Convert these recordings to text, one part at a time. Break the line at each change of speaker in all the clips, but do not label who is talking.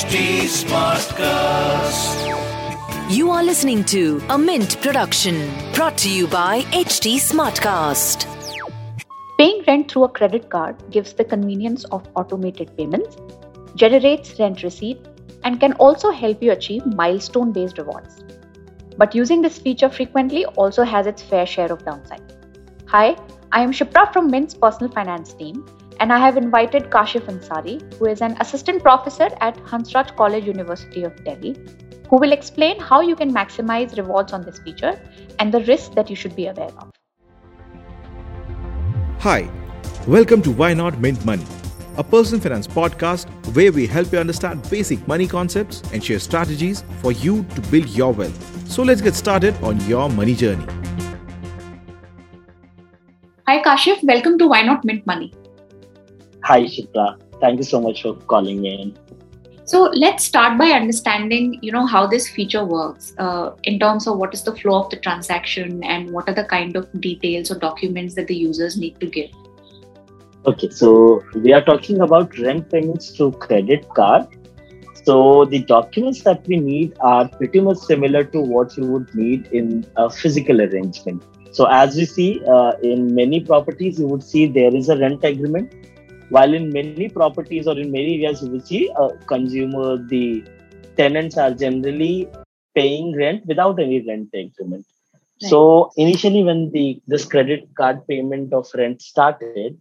HT Smartcast.
You are listening to a Mint production brought to you by HT Smartcast.
Paying rent through a credit card gives the convenience of automated payments, generates rent receipt, and can also help you achieve milestone based rewards. But using this feature frequently also has its fair share of downside. Hi, I am Shipra from Mint's personal finance team, and I have invited Kashif Ansari, who is an assistant professor at Hansraj College University of Delhi, who will explain how you can maximize rewards on this feature and the risks that you should be aware of.
Hi, welcome to Why Not Mint Money, a personal finance podcast where we help you understand basic money concepts and share strategies for you to build your wealth. So let's get started on your money journey.
Hi Kashif, welcome to Why Not Mint Money.
Hi, Shipra. Thank you so much for calling in.
So let's start by understanding, you know, how this feature works uh, in terms of what is the flow of the transaction and what are the kind of details or documents that the users need to give.
Okay, so we are talking about rent payments through credit card. So the documents that we need are pretty much similar to what you would need in a physical arrangement. So as we see uh, in many properties, you would see there is a rent agreement while in many properties or in many areas, you will see a consumer, the tenants are generally paying rent without any rent agreement. Right. So initially, when the this credit card payment of rent started,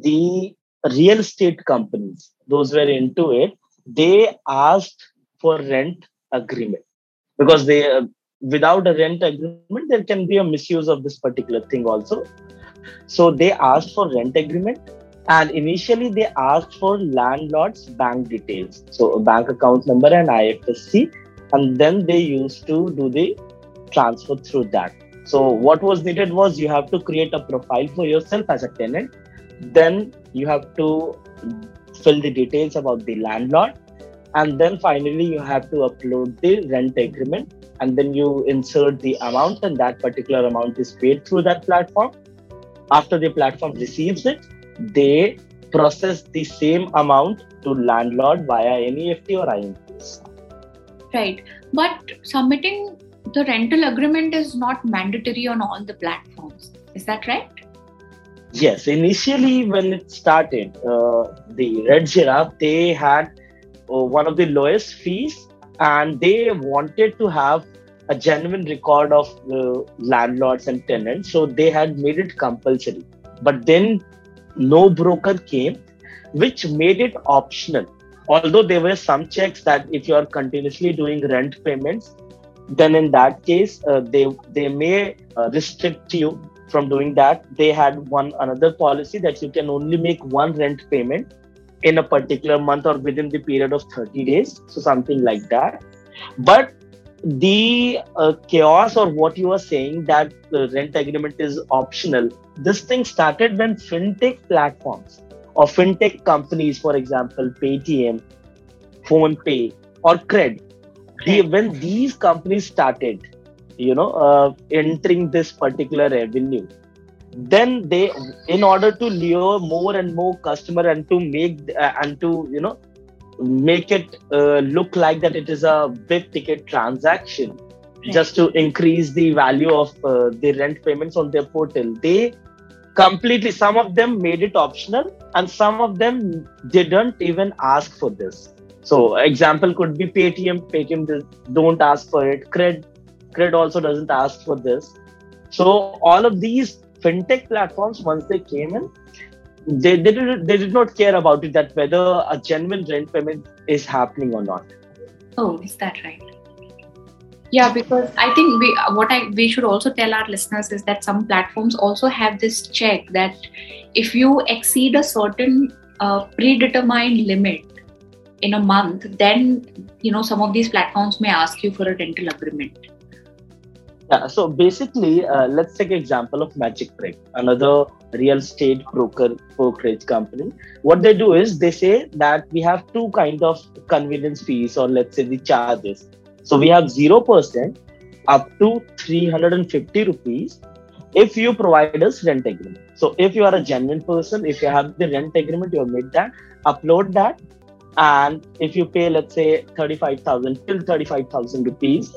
the real estate companies, those were into it, they asked for rent agreement because they uh, without a rent agreement there can be a misuse of this particular thing also so they asked for rent agreement and initially they asked for landlord's bank details. So bank account number and ifsc and then they used to do the transfer through that. So what was needed was you have to create a profile for yourself as a tenant. Then you have to fill the details about the landlord. And then finally you have to upload the rent agreement. And then you insert the amount and that particular amount is paid through that platform. After the platform receives it they process the same amount to landlord via NEFT or IMPS.
Right. But submitting the rental agreement is not mandatory on all the platforms. Is that right?
Yes. Initially, when it started, uh, the Red Giraffe, they had uh, one of the lowest fees and they wanted to have a genuine record of uh, landlords and tenants. So they had made it compulsory. But then NoBroker came, which made it optional. Although there were some checks that if you are continuously doing rent payments, then in that case uh, they they may uh, restrict you from doing that. They had one another policy that you can only make one rent payment in a particular month or within the period of 30 days, so something like that. But the uh, chaos or what you are saying that the rent agreement is optional this thing started when fintech platforms or fintech companies for example paytm PhonePe or cred when these companies started you know uh, entering this particular revenue then they in order to lure more and more customer and to make uh, and to you know make it uh, look like that it is a big ticket transaction right. just to increase the value of uh, the rent payments on their portal. They completely some of them made it optional and some of them didn't even ask for this. So example could be paytm. Paytm don't ask for it. Cred cred also doesn't ask for this. So all of these fintech platforms once they came in they, they, did, they did not care about it that whether a genuine rent payment is happening or not.
Oh, is that right? Yeah, because I think we what I we should also tell our listeners is that some platforms also have this check that if you exceed a certain uh, predetermined limit in a month, then you know some of these platforms may ask you for a rental agreement.
Yeah, so basically, uh, let's take example of Magic Brick, another real estate broker brokerage company. What they do is they say that we have two kind of convenience fees, or let's say the charges. So we have zero percent up to 350 rupees if you provide us rent agreement. So if you are a genuine person, if you have the rent agreement, you have made that, upload that, and if you pay let's say 35000 till 35000 rupees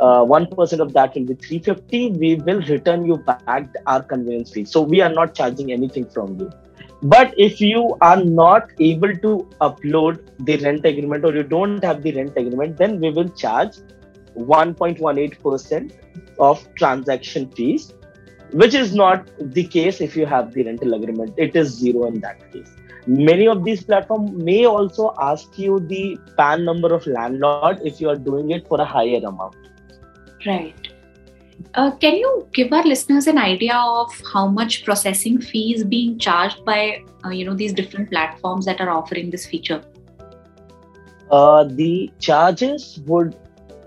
uh, 1% of that will be 350 we will return you back our convenience fee. So we are not charging anything from you. But if you are not able to upload the rent agreement or you don't have the rent agreement then we will charge 1.18% of transaction fees which is not the case if you have the rental agreement. It is zero in that case. Many of these platforms may also ask you the pan number of landlord if you are doing it for a higher amount
right. Uh, can you give our listeners an idea of how much processing fee is being charged by uh, you know these different platforms that are offering this feature?
Uh, the charges would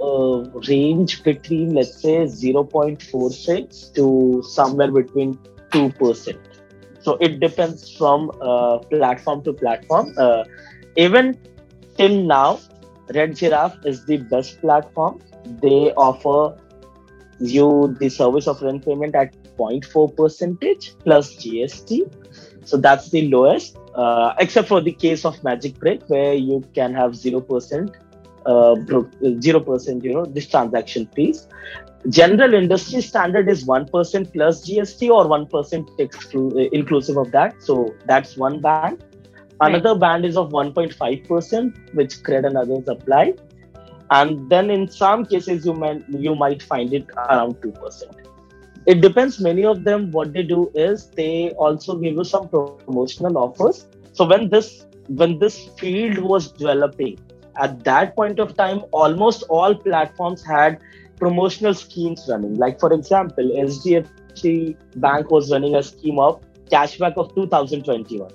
uh, range between let's say 0.46 to somewhere between 2% so it depends from uh, platform to platform. Uh, even till now red giraffe is the best platform they offer you the service of rent payment at 0.4 percentage plus gst so that's the lowest uh, except for the case of Magic Brick where you can have 0% uh, 0% you know this transaction fees. General industry standard is 1% plus gst or 1% exclu- uh, inclusive of that. So that's one band. Another band is of 1.5% which cred and others apply and then in some cases you might you might find it around 2% it depends. Many of them what they do is they also give you some promotional offers. So when this when this field was developing at that point of time almost all platforms had promotional schemes running. Like for example hdfc bank was running a scheme of cashback of 2021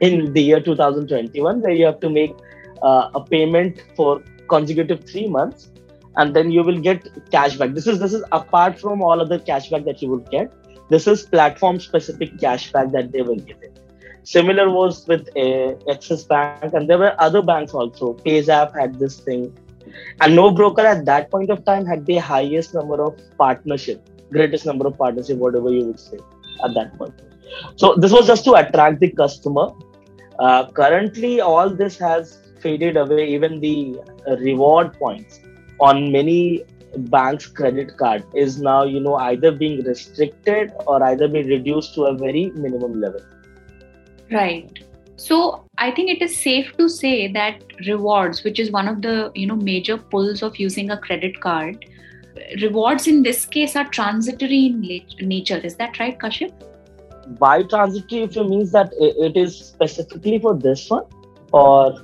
in the year 2021 where you have to make uh, a payment for consecutive 3 months and then you will get cashback this is this is apart from all other cashback that you will get this is platform specific cashback that they will give it Similar was with uh, Axis Bank, and there were other banks also. PayZapp had this thing, and NoBroker at that point of time had the highest number of partnership, greatest number of partnership, whatever you would say at that point. So this was just to attract the customer. Uh, currently, all this has faded away. Even the uh, reward points on many banks' credit card is now, you know, either being restricted or either being reduced to a very minimum level.
Right. So I think it is safe to say that rewards, which is one of the you know major pulls of using a credit card, rewards in this case are transitory in nature. Is that right, Kashif?
By transitory, if it means that it is specifically for this one, or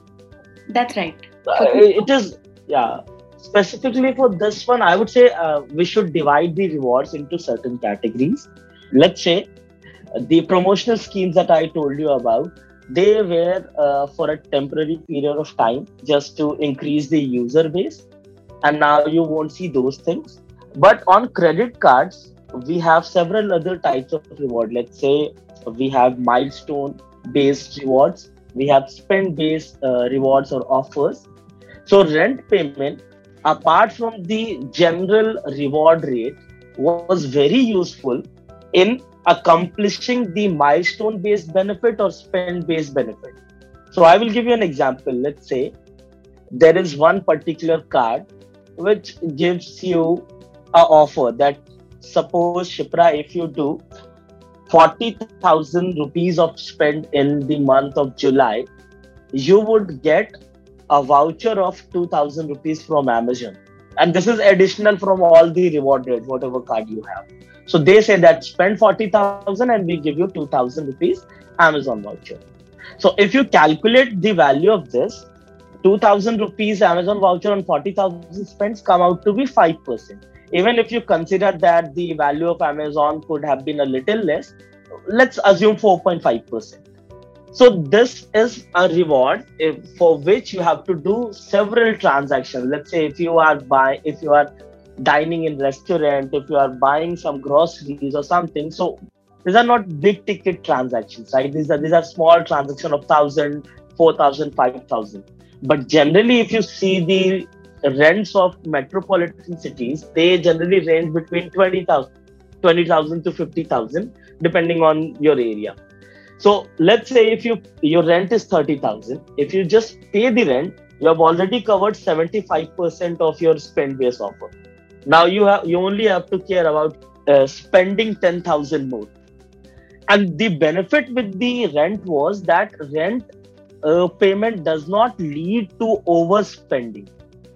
that's right.
Uh, it is yeah specifically for this one. I would say uh, we should divide the rewards into certain categories. Let's say the promotional schemes that I told you about, they were uh, for a temporary period of time just to increase the user base. And now you won't see those things. But on credit cards, we have several other types of reward. Let's say we have milestone based rewards, we have spend based uh, rewards or offers. So, rent payment, apart from the general reward rate, was very useful in accomplishing the milestone based benefit or spend based benefit. So I will give you an example. Let's say there is one particular card which gives you a offer that suppose Shipra, if you do 40,000 rupees of spend in the month of July, you would get a voucher of 2,000 rupees from Amazon. And this is additional from all the reward rate, whatever card you have. So they say that spend 40,000 and we give you 2,000 rupees Amazon voucher. So if you calculate the value of this, 2000 rupees Amazon voucher on 40,000 spends come out to be 5%. Even if you consider that the value of Amazon could have been a little less, let's assume 4.5%. So this is a reward if, for which you have to do several transactions. Let's say if you are buying, if you are dining in restaurant, if you are buying some groceries or something. So these are not big ticket transactions, right? These are these are small transactions of thousand, four thousand, five thousand. But generally, if you see the rents of metropolitan cities, they generally range between 20,000 20, to 50,000, depending on your area. So let's say if you your rent is 30,000, if you just pay the rent, you have already covered 75% of your spend based offer. Now you have you only have to care about uh, spending 10,000 more. And the benefit with the rent was that rent uh, payment does not lead to overspending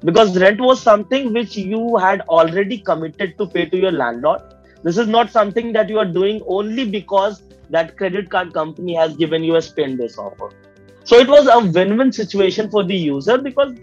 because rent was something which you had already committed to pay to your landlord. This is not something that you are doing only because that credit card company has given you a spend based offer. So it was a win win situation for the user because,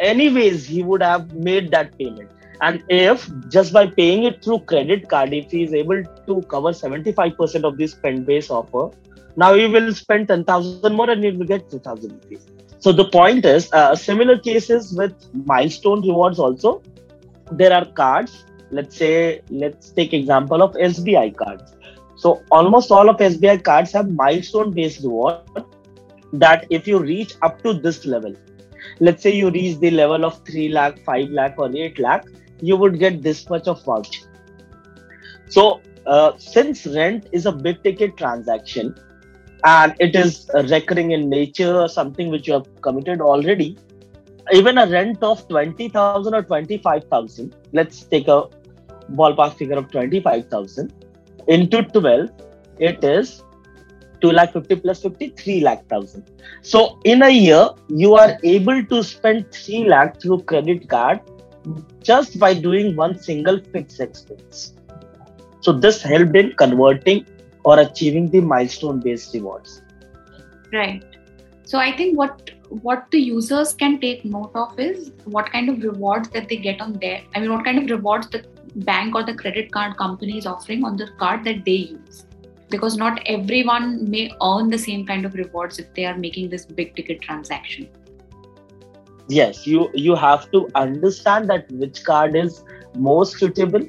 anyways, he would have made that payment. And if just by paying it through credit card, if he is able to cover 75% of the spend based offer, now he will spend 10,000 more and he will get 2,000 rupees. So the point is, uh, similar cases with milestone rewards also. There are cards. Let's say, let's take example of SBI cards. So almost all of SBI cards have milestone based reward that if you reach up to this level, let's say you reach the level of 3 lakh, 5 lakh or 8 lakh, you would get this much of voucher. So uh, since rent is a big ticket transaction, and it is recurring in nature, something which you have committed already, even a rent of 20,000 or 25,000, let's take a ballpark figure of 25,000 into 12, it is 2 lakh 50 plus 50, 3 lakh thousand. So in a year, you are able to spend 3 lakh through credit card just by doing one single fixed expense. So this helped in converting or achieving the milestone based rewards.
Right. So i think what what the users can take note of is what kind of rewards that they get on their i mean what kind of rewards the bank or the credit card company is offering on the card that they use. Because not everyone may earn the same kind of rewards if they are making this big ticket transaction.
Yes you you have to understand that which card is most suitable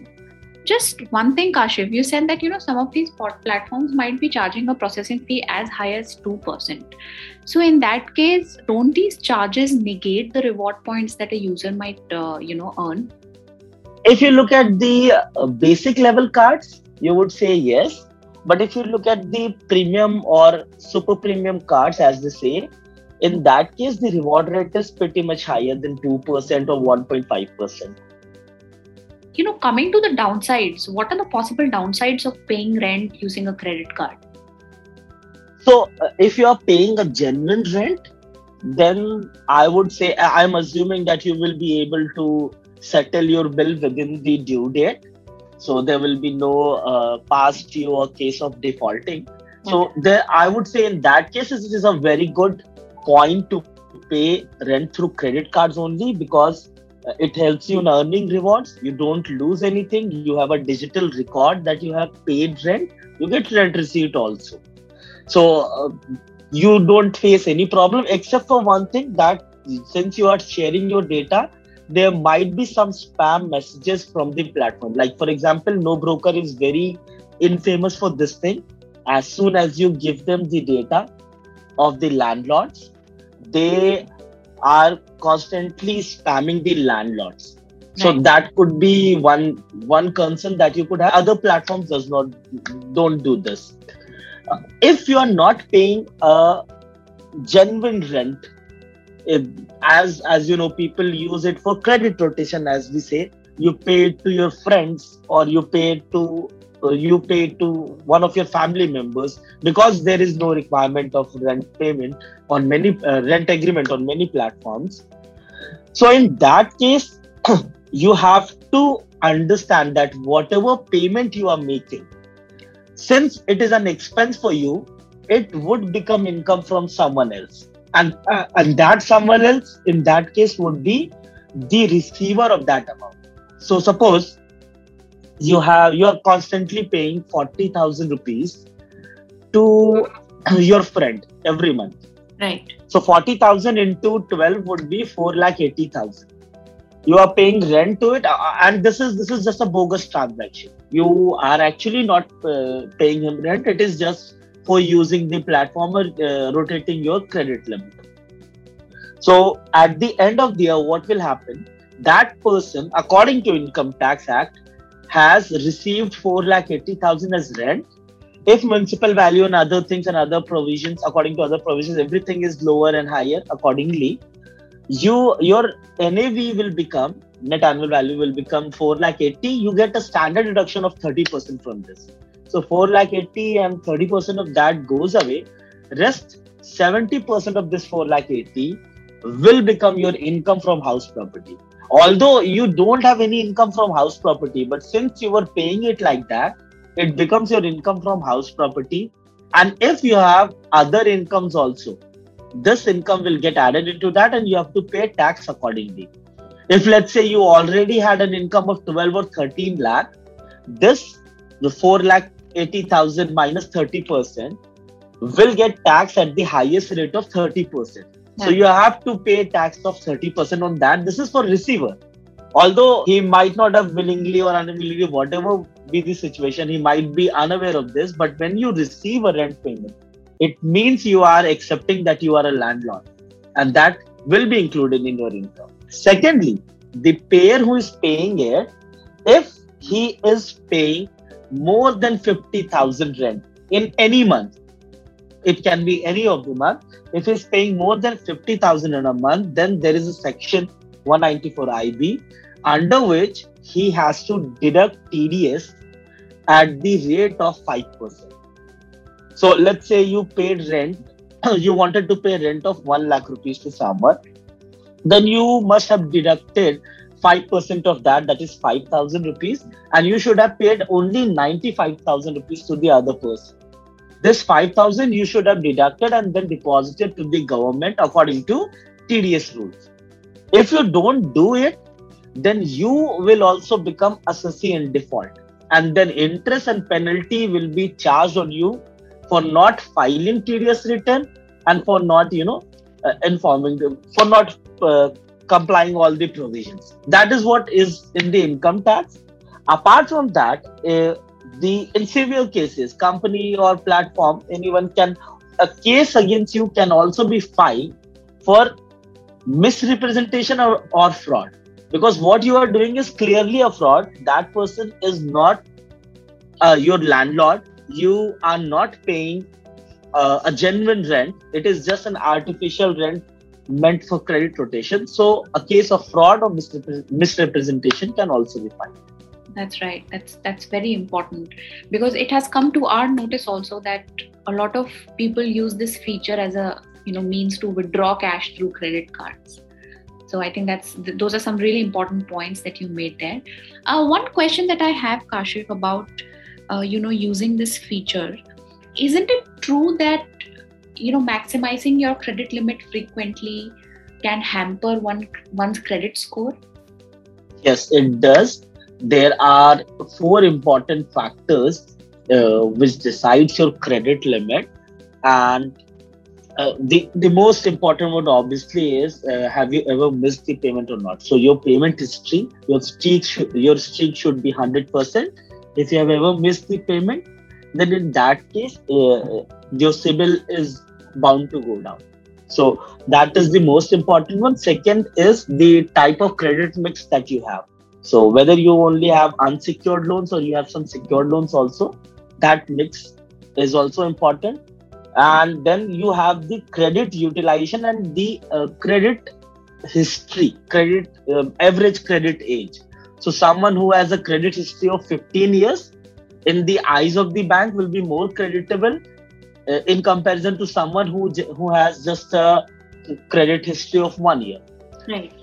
just one thing kashif you said that you know some of these platforms might be charging a processing fee as high as 2% so in that case don't these charges negate the reward points that a user might uh, you know earn?
If you look at the uh, basic level cards you would say yes. But if you look at the premium or super premium cards as they say in that case the reward rate is pretty much higher than 2% or 1.5%
you know coming to the downsides what are the possible downsides of paying rent using a credit card?
So uh, if you are paying a genuine rent then i would say i'm assuming that you will be able to settle your bill within the due date. So there will be no uh, past due or case of defaulting. So there i would say in that case it is a very good point to pay rent through credit cards only because it helps you in earning rewards. You don't lose anything. You have a digital record that you have paid rent. You get rent receipt also. So uh, you don't face any problem except for one thing that since you are sharing your data there might be some spam messages from the platform. Like for example NoBroker is very infamous for this thing. As soon as you give them the data of the landlords they are constantly spamming the landlords. So that could be one one concern that you could have. Other platforms does not don't do this. Uh, if you are not paying a genuine rent if, as as you know people use it for credit rotation as we say you pay it to your friends or you pay it to you pay to one of your family members because there is no requirement of rent payment on many uh, rent agreement on many platforms. So in that case you have to understand that whatever payment you are making since it is an expense for you it would become income from someone else. And uh, and that someone else in that case would be the receiver of that amount. So suppose you have you are constantly paying 40000 rupees to your friend every month.
Right.
So 40000 into 12 would be 4 lakh 80000 you are paying rent to it uh, and this is this is just a bogus transaction. You are actually not uh, paying him rent. It is just for using the platform or uh, rotating your credit limit. So at the end of the year what will happen? That person according to income tax act has received 4 lakh 80,000 as rent if municipal value and other things and other provisions, according to other provisions, everything is lower and higher accordingly, you your NAV will become net annual value will become 4 lakh 80. You get a standard deduction of 30% from this. So 4 lakh 80 and 30% of that goes away. Rest 70% of this 4 lakh 80 will become your income from house property. Although you don't have any income from house property, but since you were paying it like that, it becomes your income from house property. And if you have other incomes also, this income will get added into that and you have to pay tax accordingly. If let's say you already had an income of 12 or 13 lakh, this the 4 lakh 80,000 minus 30% will get taxed at the highest rate of 30%. So you have to pay tax of 30% on that. This is for receiver. Although he might not have willingly or unwillingly, whatever be the situation, he might be unaware of this. But when you receive a rent payment, it means you are accepting that you are a landlord and that will be included in your income. Secondly, the payer who is paying it, if he is paying more than 50,000 rent in any month, it can be any of the month. If he's paying more than 50,000 in a month, then there is a section 194 IB under which he has to deduct TDS at the rate of 5%. So let's say you paid rent, you wanted to pay rent of 1 lakh rupees to someone, then you must have deducted 5% of that, that is 5,000 rupees, and you should have paid only 95,000 rupees to the other person. This 5,000 you should have deducted and then deposited to the government according to TDS rules. If you don't do it, then you will also become assessee in default. And then interest and penalty will be charged on you for not filing TDS return and for not, you know, uh, informing them, for not uh, complying all the provisions. That is what is in the income tax. Apart from that, uh, the in severe cases, company or platform, anyone can a case against you can also be filed for misrepresentation or, or fraud. Because what you are doing is clearly a fraud. That person is not uh, your landlord. You are not paying uh, a genuine rent. It is just an artificial rent meant for credit rotation. So a case of fraud or misrepresentation can also be filed
that's right. That's that's very important. Because it has come to our notice also that a lot of people use this feature as a you know means to withdraw cash through credit cards. So i think that's those are some really important points that you made there. Uh, one question that i have kashif about uh, you know using this feature isn't it true that you know maximizing your credit limit frequently can hamper one one's credit score?
Yes it does there are four important factors uh, which decides your credit limit. And uh, the the most important one obviously is uh, have you ever missed the payment or not? So your payment history your streak your streak should be 100% if you have ever missed the payment then in that case uh, your CIBIL is bound to go down. So that is the most important one. Second is the type of credit mix that you have so whether you only have unsecured loans or you have some secured loans also that mix is also important and then you have the credit utilization and the uh, credit history credit uh, average credit age so someone who has a credit history of 15 years in the eyes of the bank will be more creditable uh, in comparison to someone who who has just a credit history of one year.
Right.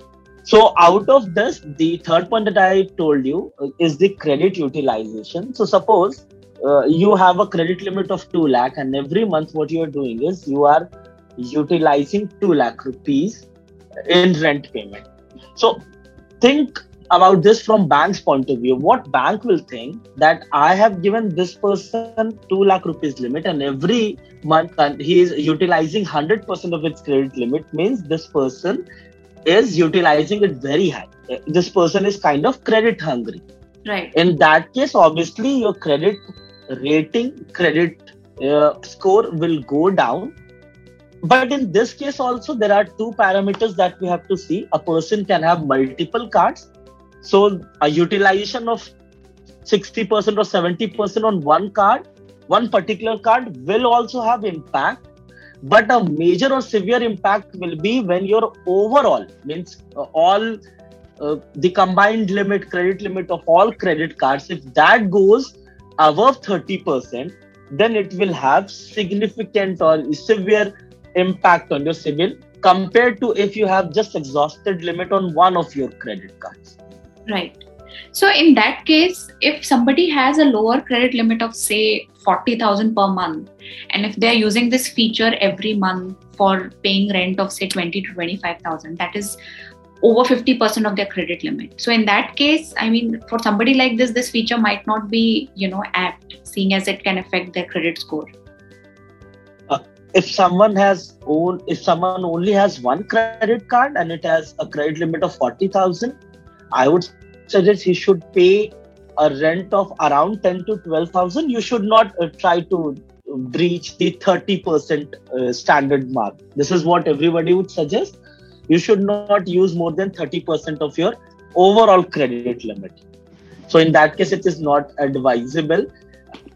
So out of this, the third point that I told you uh, is the credit utilization. So suppose uh, you have a credit limit of 2 lakh and every month what you are doing is you are utilizing 2 lakh rupees in rent payment. So think about this from bank's point of view what bank will think that i have given this person 2 lakh rupees limit and every month and he is utilizing 100% of its credit limit means this person is utilizing it very high. This person is kind of credit hungry.
Right.
In that case obviously your credit rating credit uh, score will go down. But in this case also there are two parameters that we have to see. A person can have multiple cards. So a utilization of 60% or 70% on one card one particular card will also have impact but a major or severe impact will be when your overall means uh, all uh, the combined limit credit limit of all credit cards if that goes above 30% then it will have significant or severe impact on your CIBIL compared to if you have just exhausted limit on one of your credit cards.
Right so in that case if somebody has a lower credit limit of say 40000 per month and if they're using this feature every month for paying rent of say 20 to 25000 that is over 50% of their credit limit. So in that case i mean for somebody like this this feature might not be you know apt seeing as it can affect their credit score.
Uh, if someone has own if someone only has one credit card and it has a credit limit of 40000 i would suggest he should pay a rent of around 10 to 12000 you should not uh, try to breach the 30% uh, standard mark. This is what everybody would suggest. You should not use more than 30% of your overall credit limit. So in that case it is not advisable.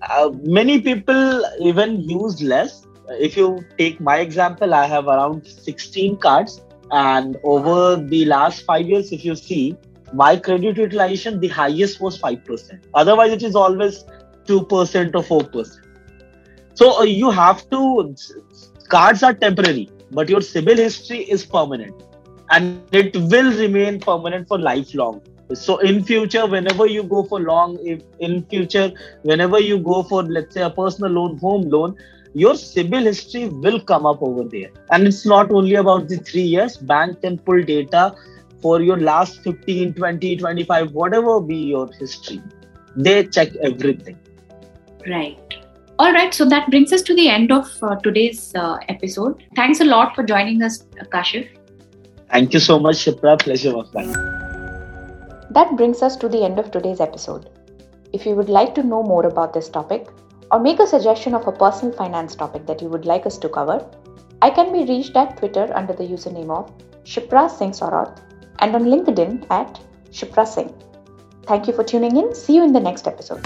Uh, many people even use less. If you take my example i have around 16 cards. And over the last 5 years if you see my credit utilization the highest was 5% otherwise it is always 2% or 4% so uh, you have to cards are temporary but your CIBIL history is permanent. And it will remain permanent for lifelong. So in future whenever you go for long if in future whenever you go for let's say a personal loan home loan your CIBIL history will come up over there. And it's not only about the 3 years. Bank can pull data for your last 15 20 25 whatever be your history they check everything.
Right. All right so that brings us to the end of uh, today's uh, episode. Thanks a lot for joining us kashif.
Thank you so much shipra. Pleasure was mine.
That brings us to the end of today's episode. If you would like to know more about this topic or make a suggestion of a personal finance topic that you would like us to cover, I can be reached at Twitter under the username of Shipra Singh Saurath and on LinkedIn at Shipra Singh. Thank you for tuning in. See you in the next episode.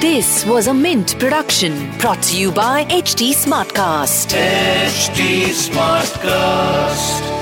This was a Mint production brought to you by HT Smartcast.
HT Smartcast.